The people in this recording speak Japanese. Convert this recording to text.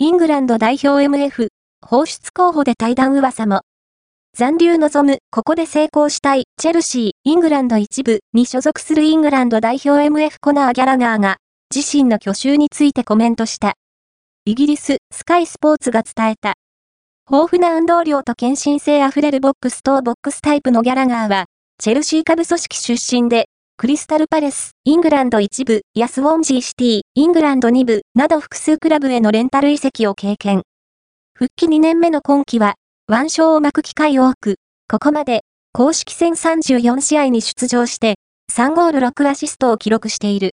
イングランド代表 MF、放出候補で退団噂も。残留望む、ここで成功したい、チェルシー、イングランド一部に所属するイングランド代表 MF コナー・ギャラガーが、自身の去就についてコメントした。イギリス、スカイスポーツが伝えた。豊富な運動量と献身性あふれるボックストゥボックスタイプのギャラガーは、チェルシー下部組織出身で、クリスタルパレス、イングランド1部、やスウォンジーシティ、イングランド2部、など複数クラブへのレンタル移籍を経験。復帰2年目の今季は、腕章を巻く機会多く、ここまで、公式戦34試合に出場して、3ゴール6アシストを記録している。